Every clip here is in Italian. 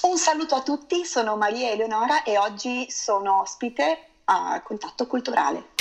Un saluto a tutti, sono Maria Eleonora e oggi sono ospite a Contatto Culturale.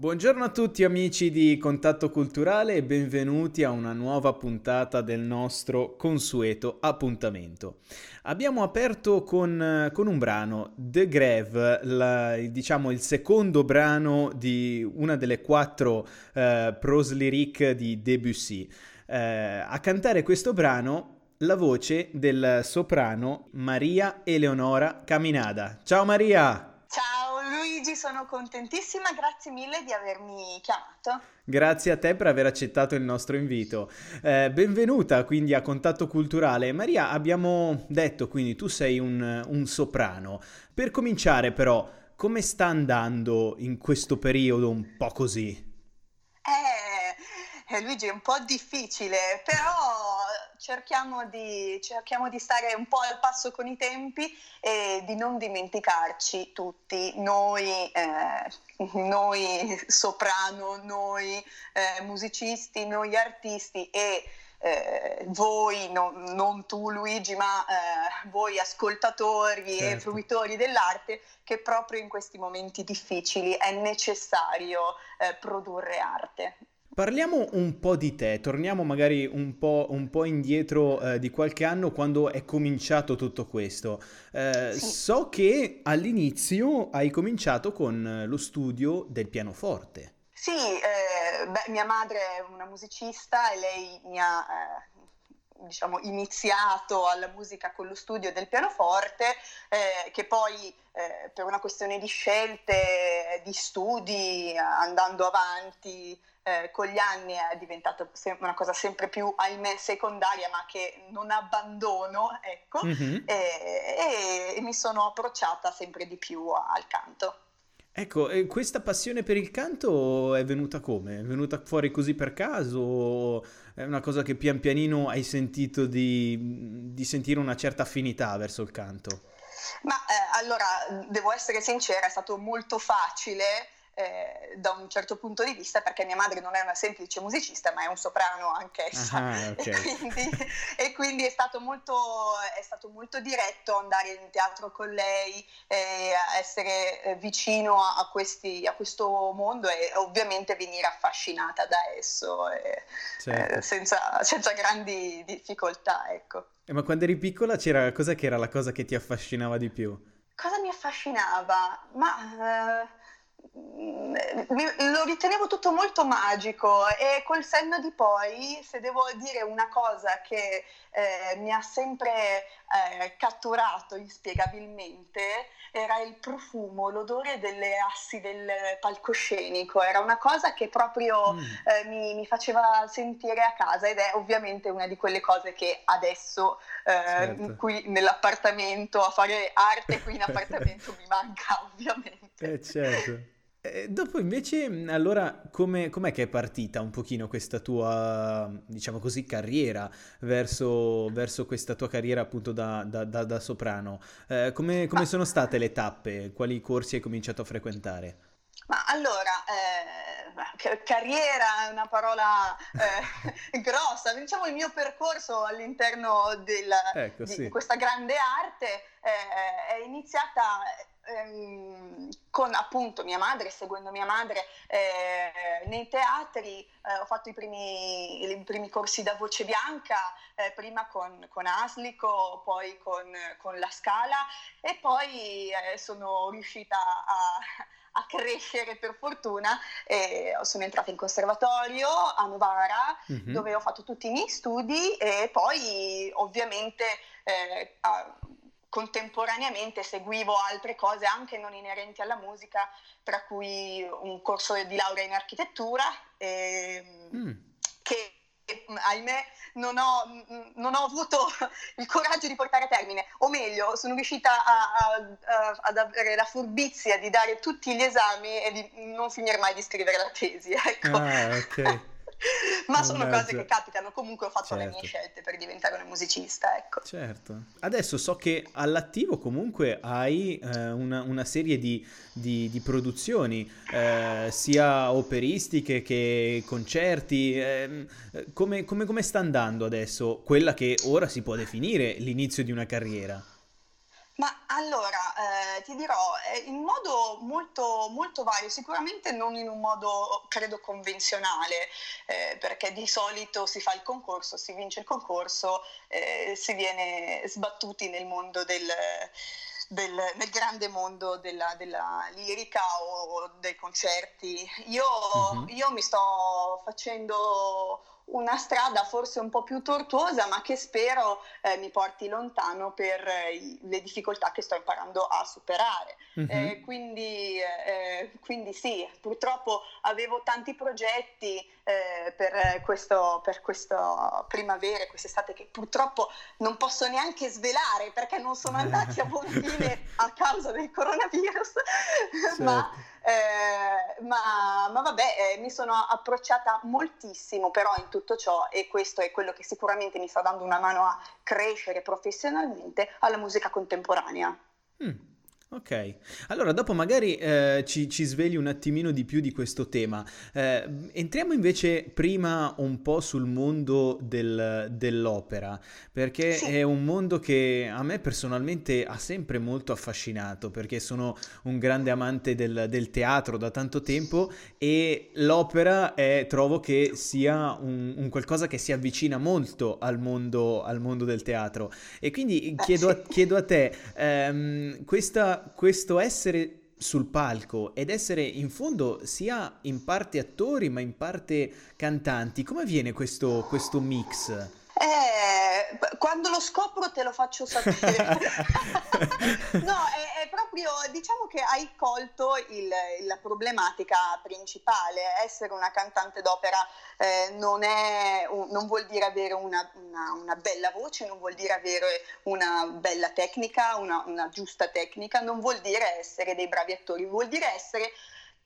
Buongiorno a tutti amici di Contatto Culturale e benvenuti a una nuova puntata del nostro consueto appuntamento. Abbiamo aperto con, con un brano, The Grave, la, diciamo il secondo brano di una delle quattro eh, prose lyrique di Debussy. Eh, a cantare questo brano la voce del soprano Maria Eleonora Caminada. Ciao Maria! Sono contentissima, grazie mille di avermi chiamato. Grazie a te per aver accettato il nostro invito. Eh, benvenuta quindi a Contatto Culturale. Maria, abbiamo detto quindi tu sei un, un soprano. Per cominciare però, come sta andando in questo periodo un po' così? Eh, eh Luigi, è un po' difficile, però cerchiamo di, cerchiamo di, stare un po' al passo con i tempi e di non dimenticarci tutti, noi, eh, noi soprano, noi eh, musicisti, noi artisti e eh, voi, no, non tu Luigi, ma eh, voi ascoltatori certo. e fruitori dell'arte, che proprio in questi momenti difficili è necessario eh, produrre arte. Parliamo un po' di te, torniamo magari un po', un po indietro eh, di qualche anno quando è cominciato tutto questo. Eh, sì. So che all'inizio hai cominciato con lo studio del pianoforte. Sì, eh, beh, mia madre è una musicista e lei mi ha, diciamo, iniziato alla musica con lo studio del pianoforte, eh, che poi eh, per una questione di scelte, di studi, andando avanti eh, con gli anni è diventata una cosa sempre più, ahimè, secondaria, ma che non abbandono, ecco, mm-hmm. e, e mi sono approcciata sempre di più al canto. Ecco, questa passione per il canto è venuta come? È venuta fuori così per caso? È una cosa che pian pianino hai sentito di, di sentire una certa affinità verso il canto? Ma eh, allora, devo essere sincera, è stato molto facile eh, da un certo punto di vista perché mia madre non è una semplice musicista ma è un soprano anch'essa ah, okay. e, quindi, e, quindi, è stato molto, è stato molto diretto andare in teatro con lei eh, essere eh, vicino a, a, questi, a, questo mondo e ovviamente venire affascinata da esso eh, certo. senza, senza, grandi difficoltà ecco. Eh, ma quando eri piccola c'era cosa che era la cosa che ti affascinava di più? Cosa mi affascinava? Ma lo ritenevo tutto molto magico e col senno di poi, se devo dire una cosa che eh, mi ha sempre eh, catturato inspiegabilmente, era il profumo, l'odore delle assi del palcoscenico, era una cosa che proprio mm. eh, mi, mi, faceva sentire a casa ed è ovviamente una di quelle cose che adesso eh, certo. qui nell'appartamento a fare arte qui in appartamento mi manca ovviamente. Eh certo. Eh, dopo invece, allora, come, com'è che è partita un pochino questa tua, diciamo così, carriera verso, verso questa tua carriera appunto da, da, da, da soprano? Eh, come, come sono state le tappe? Quali corsi hai cominciato a frequentare? Ma allora, eh, carriera è una parola eh, grossa, diciamo il mio percorso all'interno del, ecco, di sì. questa grande arte eh, è iniziata ehm, con appunto mia madre, seguendo mia madre eh, nei teatri, eh, ho fatto i primi, i primi, corsi da voce bianca, eh, prima con, con, Aslico, poi con, con, La Scala e poi eh, sono riuscita a, a crescere per fortuna e sono entrata in conservatorio a Novara mm-hmm. dove ho fatto tutti i miei studi e poi ovviamente eh, contemporaneamente seguivo altre cose anche non inerenti alla musica, tra cui un corso di laurea in architettura e, mm. che ahimè non ho, non ho, avuto il coraggio di portare a termine, o meglio, sono riuscita a, a, ad avere la furbizia di dare tutti gli esami e di non finire mai di scrivere la tesi. Ecco. Ah, ok. Ma sono Mannaggia. cose che capitano, comunque ho fatto certo. le mie certo. scelte per diventare una musicista, ecco. Certo. Adesso so che all'attivo comunque hai eh, una, una, serie di, di, di produzioni, eh, sia operistiche che concerti. Eh, come, come, come sta andando adesso quella che ora si può definire l'inizio di una carriera? Ma allora, eh, ti dirò, eh, in modo molto, molto vario, sicuramente non in un modo, credo, convenzionale, eh, perché di solito si fa il concorso, si vince il concorso, eh, si viene sbattuti nel mondo del... Del, nel grande mondo della, della, lirica o dei concerti. Io, uh-huh. io mi sto facendo una strada forse un po' più tortuosa, ma che spero eh, mi porti lontano per eh, le difficoltà che sto imparando a superare. Mm-hmm. Eh, quindi, eh, quindi, sì, purtroppo avevo tanti progetti eh, per, questo, per questa primavera, quest'estate, che purtroppo non posso neanche svelare perché non sono andati a buon fine a causa del coronavirus. Certo. ma eh, ma, ma, vabbè, eh, mi sono approcciata moltissimo però in tutto ciò e questo è quello che sicuramente mi sta dando una mano a crescere professionalmente alla musica contemporanea. Mm. Ok, allora dopo magari eh, ci, ci, svegli un attimino di più di questo tema. Eh, entriamo invece prima un po' sul mondo del, dell'opera, perché sì. è un mondo che a me personalmente ha sempre molto affascinato, perché sono un grande amante del, del teatro da tanto tempo e l'opera è, trovo che sia un, un, qualcosa che si avvicina molto al mondo, al mondo del teatro. E quindi chiedo, a, chiedo a te, ehm, questa questo essere sul palco ed essere in fondo sia in parte attori ma in parte cantanti, come avviene questo, questo mix? Eh, quando lo scopro te lo faccio sapere. no, è, è, proprio, diciamo che hai colto il, la problematica principale. Essere una cantante d'opera eh, non, è, non, vuol dire avere una, una, una, bella voce, non vuol dire avere una bella tecnica, una, una giusta tecnica, non vuol dire essere dei bravi attori, vuol dire essere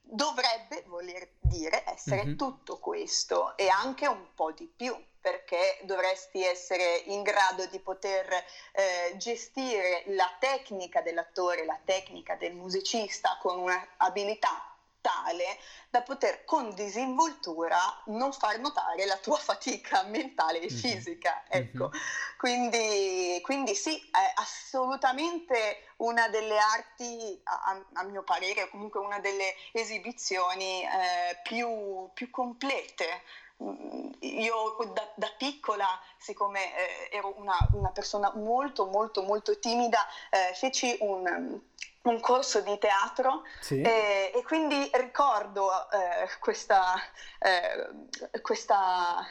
dovrebbe voler dire essere mm-hmm. tutto questo e anche un po' di più perché dovresti essere in grado di poter eh, gestire la tecnica dell'attore, la tecnica del musicista con un'abilità tale da poter con disinvoltura non far notare la tua fatica mentale e mhm. fisica. Mm-hmm. Ecco. Quindi, quindi, sì, è assolutamente una delle arti, a, a mio parere, o comunque una delle esibizioni eh, più, più complete io da, da, piccola, siccome eh, ero una, una, persona molto molto molto timida, eh, feci un, un corso di teatro sì. e, e, quindi ricordo eh, questa, eh, questa,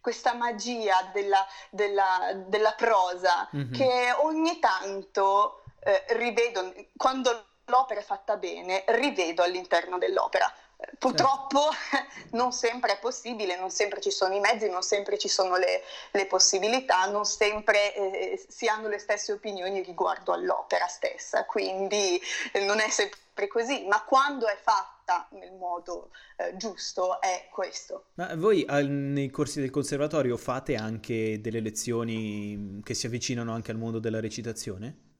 questa, magia della, della, della prosa mm-hmm. che ogni tanto eh, rivedo, quando l'opera è fatta bene, rivedo all'interno dell'opera. Purtroppo certo. non sempre è possibile, non sempre ci sono i mezzi, non sempre ci sono le, le possibilità, non sempre eh, si hanno le stesse opinioni riguardo all'opera stessa, quindi eh, non è sempre così, ma quando è fatta nel modo eh, giusto è questo. Ma voi al, nei corsi del conservatorio fate anche delle lezioni che si avvicinano anche al mondo della recitazione?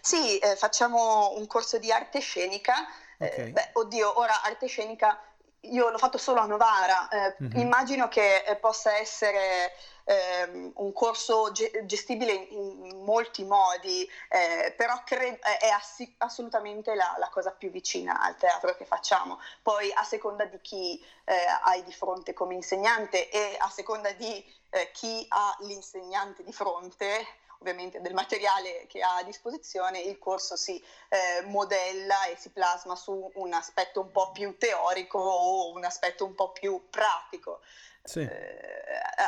Sì, eh, facciamo un corso di arte scenica Okay. Eh, beh, oddio, ora arte scenica io l'ho fatto solo a Novara, eh, mm-hmm. immagino che eh, possa essere eh, un corso ge- gestibile in, in, molti modi, eh, però cre- è ass- assolutamente la, la, cosa più vicina al teatro che facciamo. Poi a seconda di chi eh, hai di fronte come insegnante e a seconda di eh, chi ha l'insegnante di fronte, ovviamente del materiale che ha a disposizione, il corso si eh, modella e si plasma su un aspetto un po' più teorico o un aspetto un po' più pratico. Sì. Eh,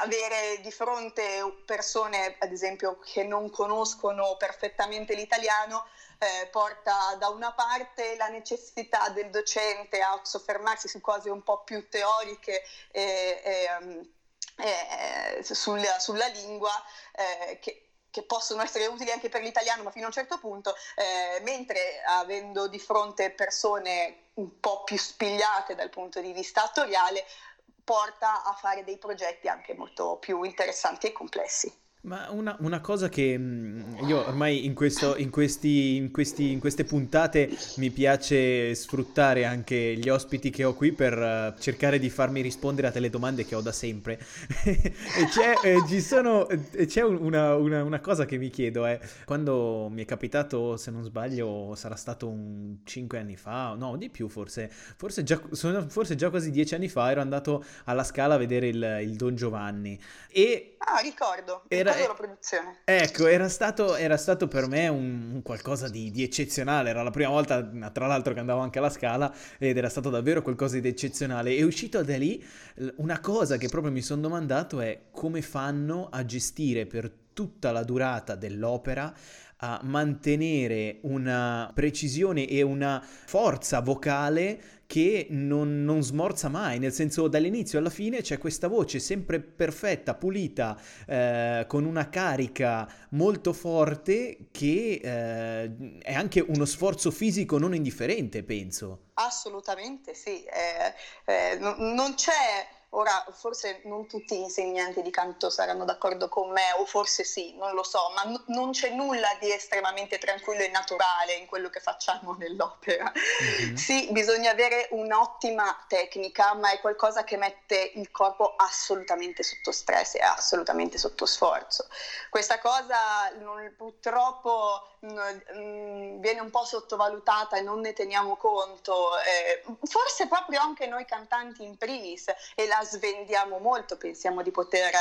avere di fronte persone, ad esempio, che non conoscono perfettamente l'italiano, eh, porta da una parte la necessità del docente a soffermarsi su cose un po' più teoriche e, e, um, e, sulla, sulla, lingua, eh, che che possono essere utili anche per l'italiano, ma fino a un certo punto, eh, mentre avendo di fronte persone un po' più spigliate dal punto di vista attoriale, porta a fare dei progetti anche molto più interessanti e complessi. Ma una, una, cosa che mm, io ormai in, questo, in, questi, in, questi, in, queste puntate mi piace sfruttare anche gli ospiti che ho qui per uh, cercare di farmi rispondere a delle domande che ho da sempre. e c'è, eh, ci sono, eh, c'è una, una, una, cosa che mi chiedo, è eh, quando mi è capitato, se non sbaglio, sarà stato un 5 anni fa, no, di più forse, forse già, forse già quasi 10 anni fa ero andato alla Scala a vedere il, il Don Giovanni. E ah, ricordo. Era, era, la produzione. Ecco, era stato, era stato per me un, un qualcosa di, di, eccezionale. Era la prima volta, tra l'altro, che andavo anche alla scala ed era stato davvero qualcosa di eccezionale. E uscito da lì, una cosa che proprio mi sono domandato è come fanno a gestire per tutta la durata dell'opera a mantenere una precisione e una forza vocale che non, non, smorza mai, nel senso dall'inizio alla fine c'è questa voce sempre perfetta, pulita, eh, con una carica molto forte che eh, è anche uno sforzo fisico non indifferente, penso. Assolutamente sì, eh, eh non c'è Ora, forse non tutti gli insegnanti di canto saranno d'accordo con me, o forse sì, non lo so, ma n- non c'è nulla di estremamente tranquillo e naturale in quello che facciamo nell'opera. Mm-hmm. Sì, bisogna avere un'ottima tecnica, ma è qualcosa che mette il corpo assolutamente sotto stress e assolutamente sotto sforzo. Questa cosa non, purtroppo mm, viene un po' sottovalutata e non ne teniamo conto, eh, forse proprio anche noi cantanti in primis e la svendiamo molto, pensiamo di poter,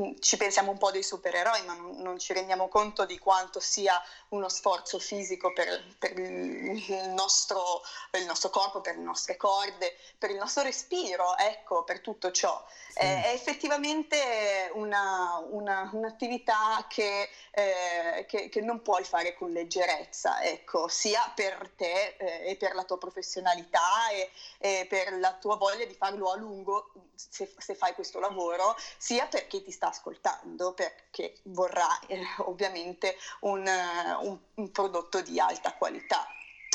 mm, ci pensiamo un po' dei supereroi ma non, non ci rendiamo conto di quanto sia uno sforzo fisico per, per il, nostro, per il nostro corpo, per le nostre corde, per il nostro respiro, ecco, per tutto ciò. Sì. È, è effettivamente una, una, un'attività che, eh, che, che, non puoi fare con leggerezza, ecco, sia per te eh, e per la tua professionalità e, e, per la tua voglia di farlo a lungo se, se, fai questo lavoro, sia per chi ti sta ascoltando, perché vorrà eh, ovviamente un, un, un prodotto di alta qualità.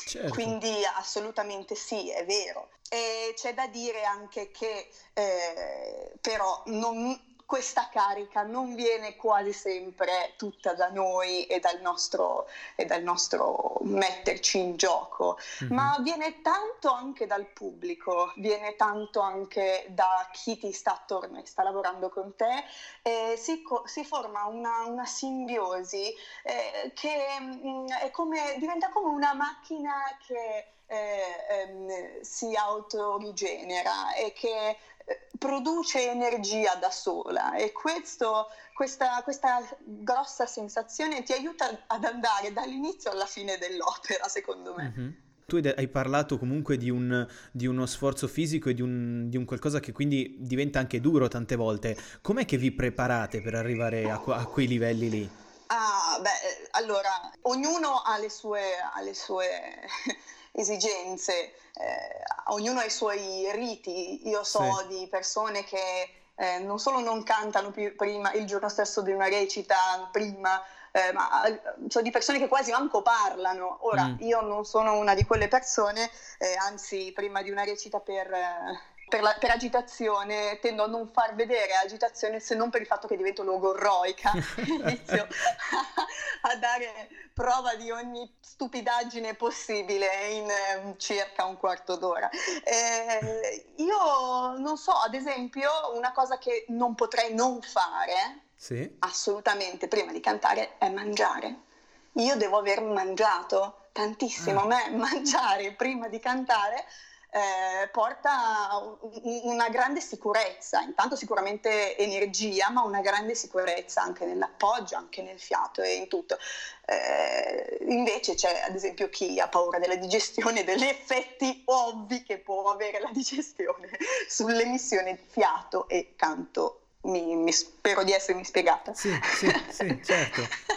Certo. Quindi assolutamente sì, è vero. E c'è da dire anche che eh, però non, questa carica non viene quasi sempre tutta da noi e dal nostro, e dal nostro metterci in gioco, mm-hmm. ma viene tanto anche dal pubblico, viene tanto anche da chi ti sta attorno e sta lavorando con te, e si, si forma una, una simbiosi eh, che mh, mm, come, diventa come una macchina che eh, ehm, si autorigenera e che produce energia da sola e questo, questa, questa, grossa sensazione ti aiuta ad andare dall'inizio alla fine dell'opera, secondo me. Mm-hmm. Tu hai parlato comunque di, un, di uno sforzo fisico e di un, di un, qualcosa che quindi diventa anche duro tante volte. Com'è che vi preparate per arrivare a, a quei livelli lì? Ah, beh, allora, ognuno ha le sue, ha le sue esigenze, eh, ognuno ha i suoi riti. Io so sì. di persone che eh, non solo non cantano più prima, il giorno stesso di una recita, prima, eh, ma eh, so di persone che quasi manco parlano. Ora, mm. io non sono una di quelle persone, eh, anzi, prima di una recita per eh, per, la, per, agitazione tendo a non far vedere agitazione se non per il fatto che divento logorroica inizio a, a, dare prova di ogni stupidaggine possibile in eh, circa un quarto d'ora eh, io non so ad esempio una cosa che non potrei non fare sì. assolutamente prima di cantare è mangiare io devo aver mangiato tantissimo ah. a me mangiare prima di cantare eh, porta una grande sicurezza, intanto sicuramente energia, ma una grande sicurezza anche nell'appoggio, anche nel fiato e in tutto. Eh, invece c'è ad esempio chi ha paura della digestione, degli effetti ovvi che può avere la digestione sull'emissione di fiato e canto. Mi, mi spero di essermi spiegata. Sì, sì, sì certo.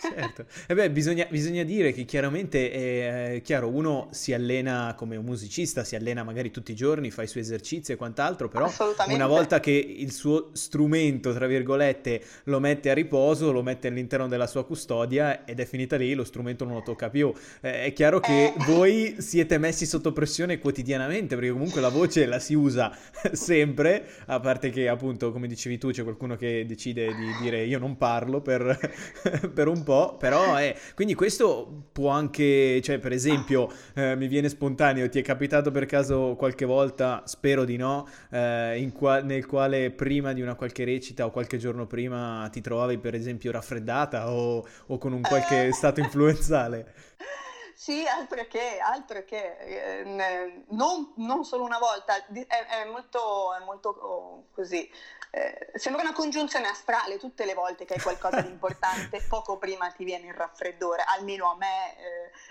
Certo, e beh, bisogna, bisogna, dire che chiaramente è, è chiaro, uno si allena come un musicista, si allena magari tutti i giorni, fa i suoi esercizi e quant'altro, però una volta che il suo strumento, tra virgolette, lo mette a riposo, lo mette all'interno della sua custodia ed è finita lì, lo strumento non lo tocca più. Eh, è chiaro che eh. voi siete messi sotto pressione quotidianamente, perché comunque la voce la si usa sempre, a parte che appunto, come dicevi tu, c'è qualcuno che decide di dire io non parlo per, per un po' però è... Quindi questo può anche, cioè per esempio, eh, mi viene spontaneo, ti è capitato per caso qualche volta, spero di no, eh, qua- nel quale prima di una qualche recita o qualche giorno prima ti trovavi per esempio raffreddata o, o con un qualche eh. stato influenzale? Sì, altro che, altro che, eh, non, non, solo una volta, è, è molto, è molto oh, così, eh, sembra una congiunzione astrale tutte le volte che hai qualcosa di importante, poco prima ti viene il raffreddore, almeno a me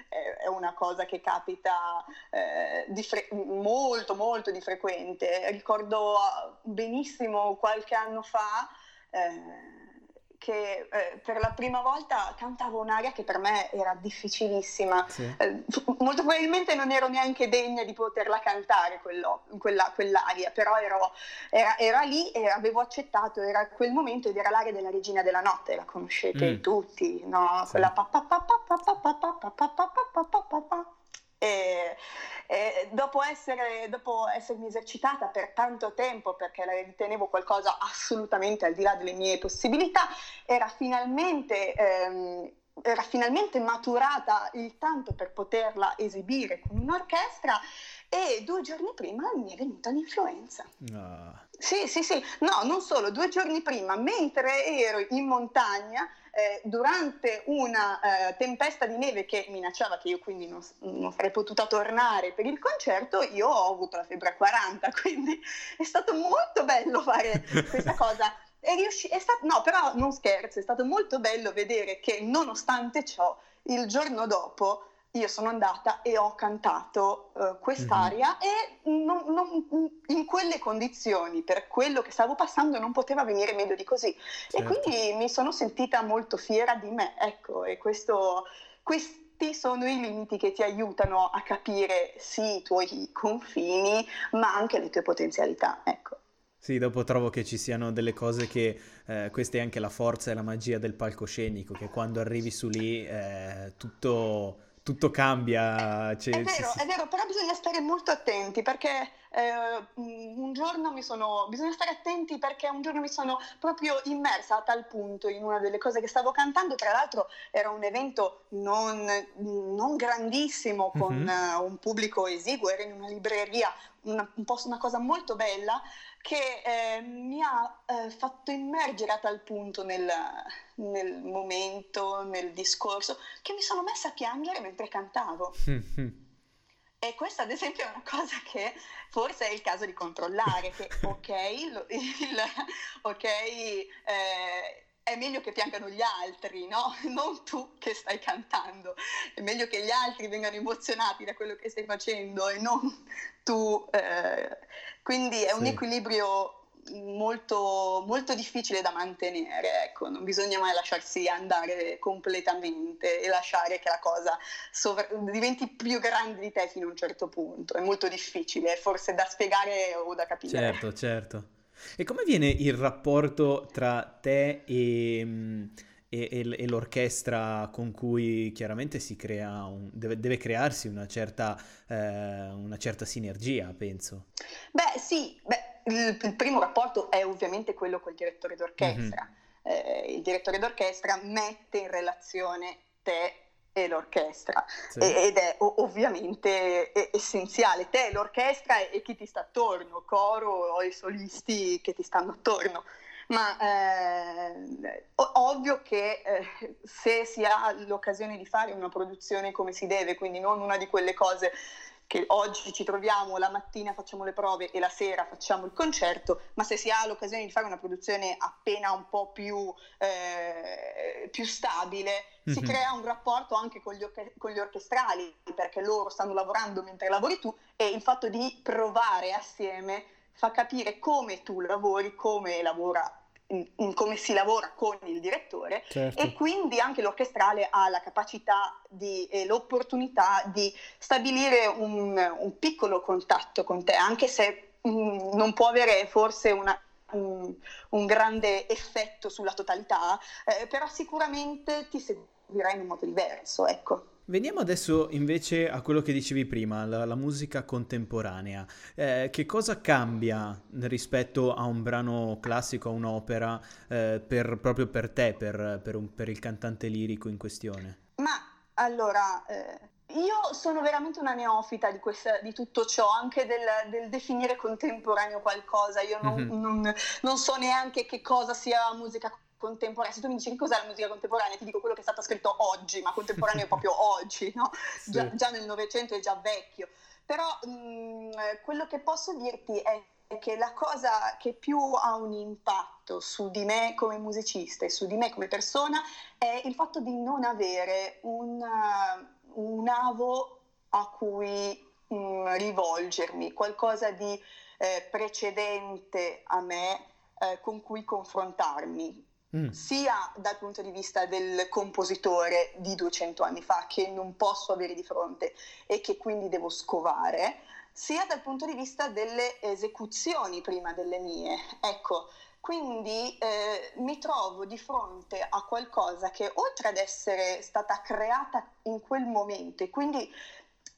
eh, è una cosa che capita eh, fre- molto molto di frequente. Ricordo benissimo qualche anno fa eh, che eh, per la prima volta cantavo un'aria che per me era difficilissima. Sì. Eh, molto probabilmente non ero neanche degna di poterla cantare quello, quella, quell'aria, però ero, era, era, lì e avevo accettato, era quel momento ed era l'aria della Regina della Notte, la conoscete mm. tutti, no? Sì. Quella pa pa pa pa pa pa pa pa pa pa pa pa pa pa pa e, e dopo, essere, dopo, essermi esercitata per tanto tempo, perché la ritenevo qualcosa assolutamente al di là delle mie possibilità, era finalmente, ehm, era finalmente maturata il tanto per poterla esibire con un'orchestra e due giorni prima mi è venuta l'influenza. No. Sì, sì, sì, no, non solo, due giorni prima, mentre ero in montagna, eh, durante una eh, tempesta di neve che minacciava che io quindi non, non, sarei potuta tornare per il concerto, io ho avuto la febbre a 40, quindi è stato molto bello fare questa cosa. È riusci- è stato, no, però non scherzo, è stato molto bello vedere che nonostante ciò, il giorno dopo io sono andata e ho cantato uh, quest'aria mm-hmm. e non, non, in quelle condizioni, per quello che stavo passando, non poteva venire meglio di così. Certo. E quindi mi sono sentita molto fiera di me, ecco, e questo, questi sono i limiti che ti aiutano a capire sì i tuoi confini, ma anche le tue potenzialità, ecco. Sì, dopo trovo che ci siano delle cose che, eh, questa è anche la forza e la magia del palcoscenico, che quando arrivi su lì eh, tutto tutto cambia. Cioè, è vero, sì, è vero, però bisogna stare molto attenti perché eh, un giorno mi sono, bisogna stare attenti perché un giorno mi sono proprio immersa a tal punto in una delle cose che stavo cantando, tra l'altro era un evento non, non grandissimo con mm-hmm. uh, un pubblico esiguo, era in una libreria, una, un una cosa molto bella che eh, mi ha eh, fatto immergere a tal punto nel, nel, momento, nel discorso, che mi sono messa a piangere mentre cantavo. e questa ad esempio è una cosa che forse è il caso di controllare, che ok, lo, il, ok eh, è meglio che piangano gli altri, no? Non tu che stai cantando. È meglio che gli altri vengano emozionati da quello che stai facendo e non tu. Eh. Quindi è sì. un equilibrio molto, molto difficile da mantenere, ecco, non bisogna mai lasciarsi andare completamente e lasciare che la cosa sovra- diventi più grande di te fino a un certo punto, è molto difficile, forse da spiegare o da capire. Certo, certo. E come viene il rapporto tra te e, mm, e, e, l'orchestra con cui chiaramente si crea un, deve, deve, crearsi una certa, eh, una certa, sinergia, penso? Beh, sì, beh, il, primo rapporto è ovviamente quello col direttore d'orchestra. Mm-hmm. Eh, il direttore d'orchestra mette in relazione te l'orchestra sì. ed è ovviamente essenziale te, l'orchestra e, chi ti sta attorno, coro o i solisti che ti stanno attorno. Ma eh, ovvio che eh, se si ha l'occasione di fare una produzione come si deve, quindi non una di quelle cose che oggi ci troviamo, la mattina facciamo le prove e la sera facciamo il concerto, ma se si ha l'occasione di fare una produzione appena un po' più, eh, più stabile, mm-hmm. si mhm. crea un rapporto anche con gli, orche- con gli, orchestrali, perché loro stanno lavorando mentre lavori tu e il fatto di provare assieme fa capire come tu lavori, come lavora in, come si lavora con il direttore certo. e quindi anche l'orchestrale ha la capacità di, e l'opportunità di stabilire un, un piccolo contatto con te, anche se mh, mm, non può avere forse una, un, un, grande effetto sulla totalità, eh, però sicuramente ti seguirà in un modo diverso, ecco. Veniamo adesso invece a quello che dicevi prima, la, la musica contemporanea. Eh, che cosa cambia rispetto a un brano classico, a un'opera, eh, per, proprio per te, per, per, un, per, il cantante lirico in questione? Ma allora, eh, io sono veramente una neofita di, questa, di tutto ciò, anche del, del, definire contemporaneo qualcosa. Io non, mm-hmm. non, non so neanche che cosa sia musica contemporanea contemporanea, se tu mi dici che cos'è la musica contemporanea, ti dico quello che è stato scritto oggi, ma contemporaneo è proprio oggi, no? sì. già, già, nel Novecento è già vecchio. Però mh, mm, quello che posso dirti è che la cosa che più ha un impatto su di me come musicista e su di me come persona è il fatto di non avere un, un avo a cui mh, mm, rivolgermi, qualcosa di eh, precedente a me eh, con cui confrontarmi mm. sia dal punto di vista del compositore di 200 anni fa che non posso avere di fronte e che quindi devo scovare, sia dal punto di vista delle esecuzioni prima delle mie. Ecco, quindi eh, mi trovo di fronte a qualcosa che oltre ad essere stata creata in quel momento e quindi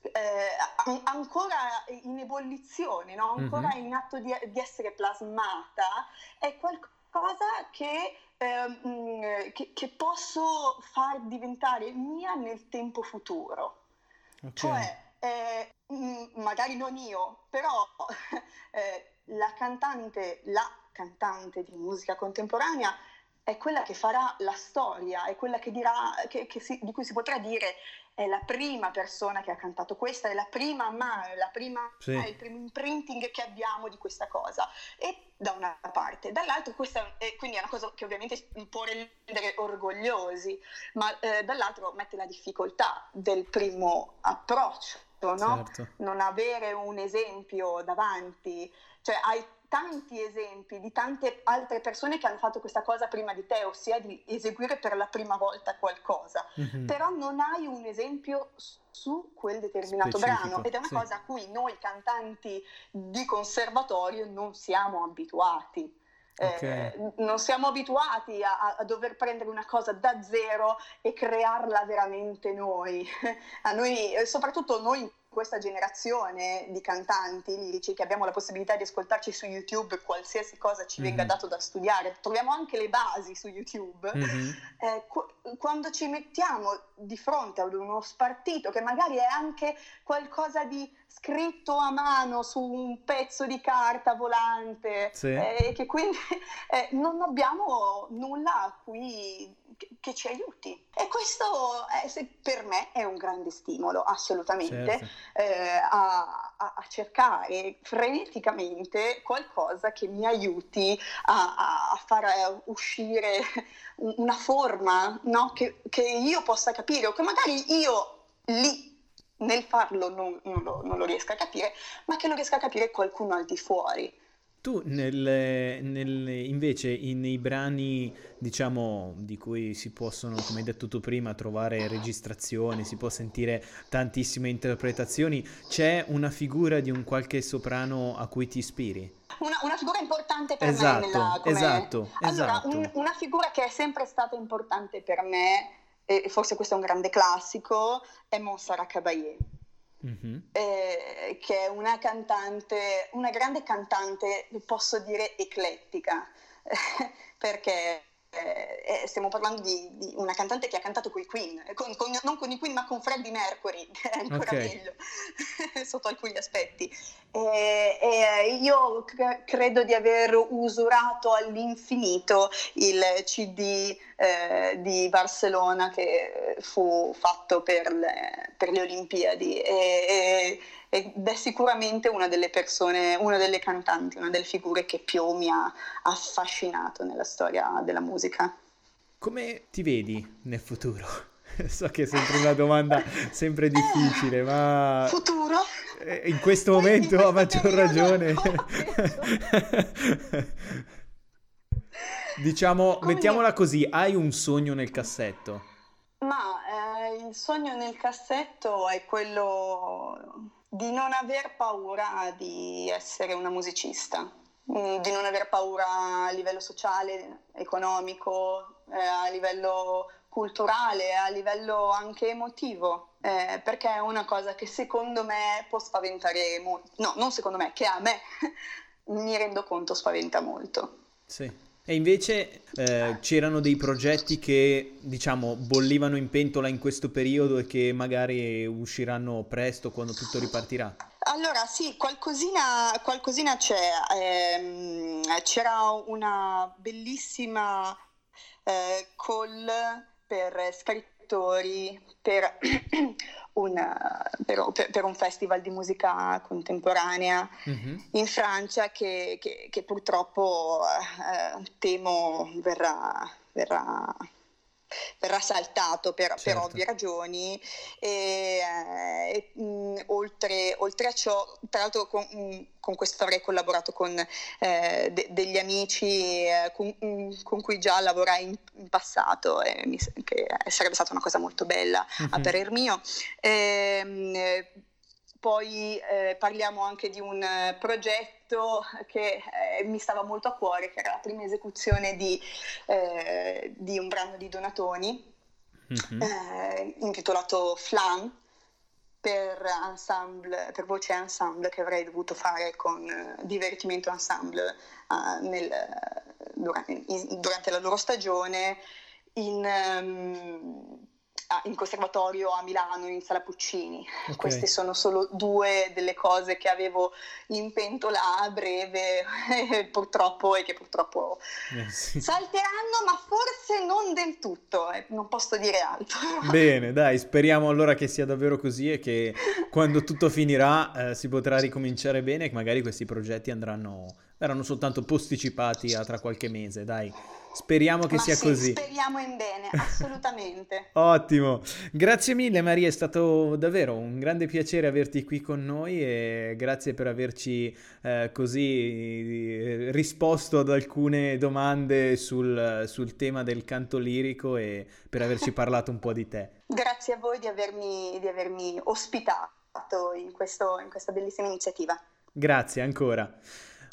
eh, ancora in ebollizione, no? ancora mm-hmm. in atto di, di, essere plasmata, è qualcosa che ehm, che, che, posso far diventare mia nel tempo futuro. Okay. Cioè, eh, magari non io, però eh, la cantante, la cantante di musica contemporanea è quella che farà la storia, è quella che dirà, che, che si, di cui si potrà dire è la prima persona che ha cantato questa, è la prima mano, la prima, sì. è il primo imprinting che abbiamo di questa cosa. E da una parte, dall'altro questa è, quindi è una cosa che ovviamente può rendere orgogliosi, ma eh, dall'altro mette la difficoltà del primo approccio, no? certo. non avere un esempio davanti, cioè hai tanti esempi di tante altre persone che hanno fatto questa cosa prima di te, ossia di eseguire per la prima volta qualcosa, mm-hmm. però non hai un esempio su quel determinato Specifico, brano ed è una sì. cosa a cui noi cantanti di conservatorio non siamo abituati. Okay. Eh, non siamo abituati a, a, dover prendere una cosa da zero e crearla veramente noi. A noi, soprattutto noi questa generazione di cantanti lirici che abbiamo la possibilità di ascoltarci su YouTube qualsiasi cosa ci venga mm-hmm. dato da studiare, troviamo anche le basi su YouTube, mm-hmm. eh, qu- quando ci mettiamo di fronte ad uno spartito che magari è anche qualcosa di scritto a mano su un pezzo di carta volante sì. eh, che quindi eh, non abbiamo nulla a cui che, ci aiuti e questo è, se, per me è un grande stimolo assolutamente certo. eh, a, a, a, cercare freneticamente qualcosa che mi aiuti a, a far uscire una forma no? che, che io possa capire o che magari io lì nel farlo non, non, lo, non, lo, riesca a capire, ma che lo riesca a capire qualcuno al di fuori. Tu nel, nel, invece nei brani diciamo di cui si possono come hai detto tu prima trovare registrazioni si può sentire tantissime interpretazioni c'è una figura di un qualche soprano a cui ti ispiri? Una, una figura importante per esatto, me nella, come... esatto, allora, esatto. Un, una figura che è sempre stata importante per me e forse questo è un grande classico, è Montserrat Caballé. Mm-hmm. Eh, che è una cantante, una grande cantante, posso dire eclettica, perché eh, stiamo parlando di, di, una cantante che ha cantato con i Queen, con, con, non con i Queen ma con Freddie Mercury, che è ancora okay. meglio sotto alcuni aspetti. E, e io cre- credo di aver usurato all'infinito il CD eh, di Barcellona che fu fatto per le, per le Olimpiadi. E, e, ed è sicuramente una delle persone, una delle cantanti, una delle figure che più mi ha affascinato nella storia della musica. Come ti vedi nel futuro? So che è sempre una domanda sempre difficile, ma... Futuro? Eh, in questo momento in questo a maggior ragione. diciamo, Come mettiamola così, hai un sogno nel cassetto? Ma eh, il sogno nel cassetto è quello di non aver paura di essere una musicista, mm, di non aver paura a livello sociale, economico, eh, a livello culturale, a livello anche emotivo, eh, perché è una cosa che secondo me può spaventare molto, no, non secondo me, che a me mi rendo conto spaventa molto. Sì. E invece eh, c'erano dei progetti che, diciamo, bollivano in pentola in questo periodo e che magari usciranno presto quando tutto ripartirà? Allora sì, qualcosina, qualcosina c'è. Eh, c'era una bellissima eh, call per scrittori, per una, per, per, un festival di musica contemporanea mm-hmm. in Francia che, che, che purtroppo eh, temo verrà, verrà verrà saltato per, certo. per ovvie ragioni e, eh, mh, oltre, oltre, a ciò tra l'altro con, mh, con questo avrei collaborato con eh, de- degli amici eh, con, mh, con, cui già lavorai in, in passato e mi, che sarebbe stata una cosa molto bella mm-hmm. a parer mio e, ehm, poi eh, parliamo anche di un eh, progetto che eh, mi stava molto a cuore, che era la prima esecuzione di, eh, di un brano di Donatoni, mm-hmm. intitolato Flan, per, ensemble, per voce ensemble che avrei dovuto fare con uh, divertimento ensemble uh, nel, durante, in, durante, la loro stagione in, um, in conservatorio a Milano, in Sala Puccini. Okay. Queste sono solo due delle cose che avevo in pentola a breve, purtroppo, e che purtroppo eh, sì. salteranno, ma forse non del tutto, eh, non posso dire altro. Bene, dai, speriamo allora che sia davvero così e che quando tutto finirà eh, si potrà ricominciare bene e che magari questi progetti andranno, verranno soltanto posticipati a tra qualche mese, dai. Speriamo che Ma sia sì, così. Speriamo in bene, assolutamente. Ottimo. Grazie mille Maria, è stato davvero un grande piacere averti qui con noi e grazie per averci eh, così eh, risposto ad alcune domande sul, sul tema del canto lirico e per averci parlato un po' di te. Grazie a voi di avermi, di avermi ospitato in, questo, in questa bellissima iniziativa. Grazie ancora.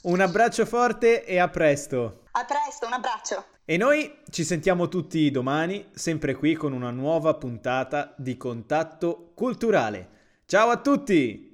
Un abbraccio forte e a presto. A presto, un abbraccio. E noi ci sentiamo tutti domani, sempre qui con una nuova puntata di Contatto Culturale. Ciao a tutti!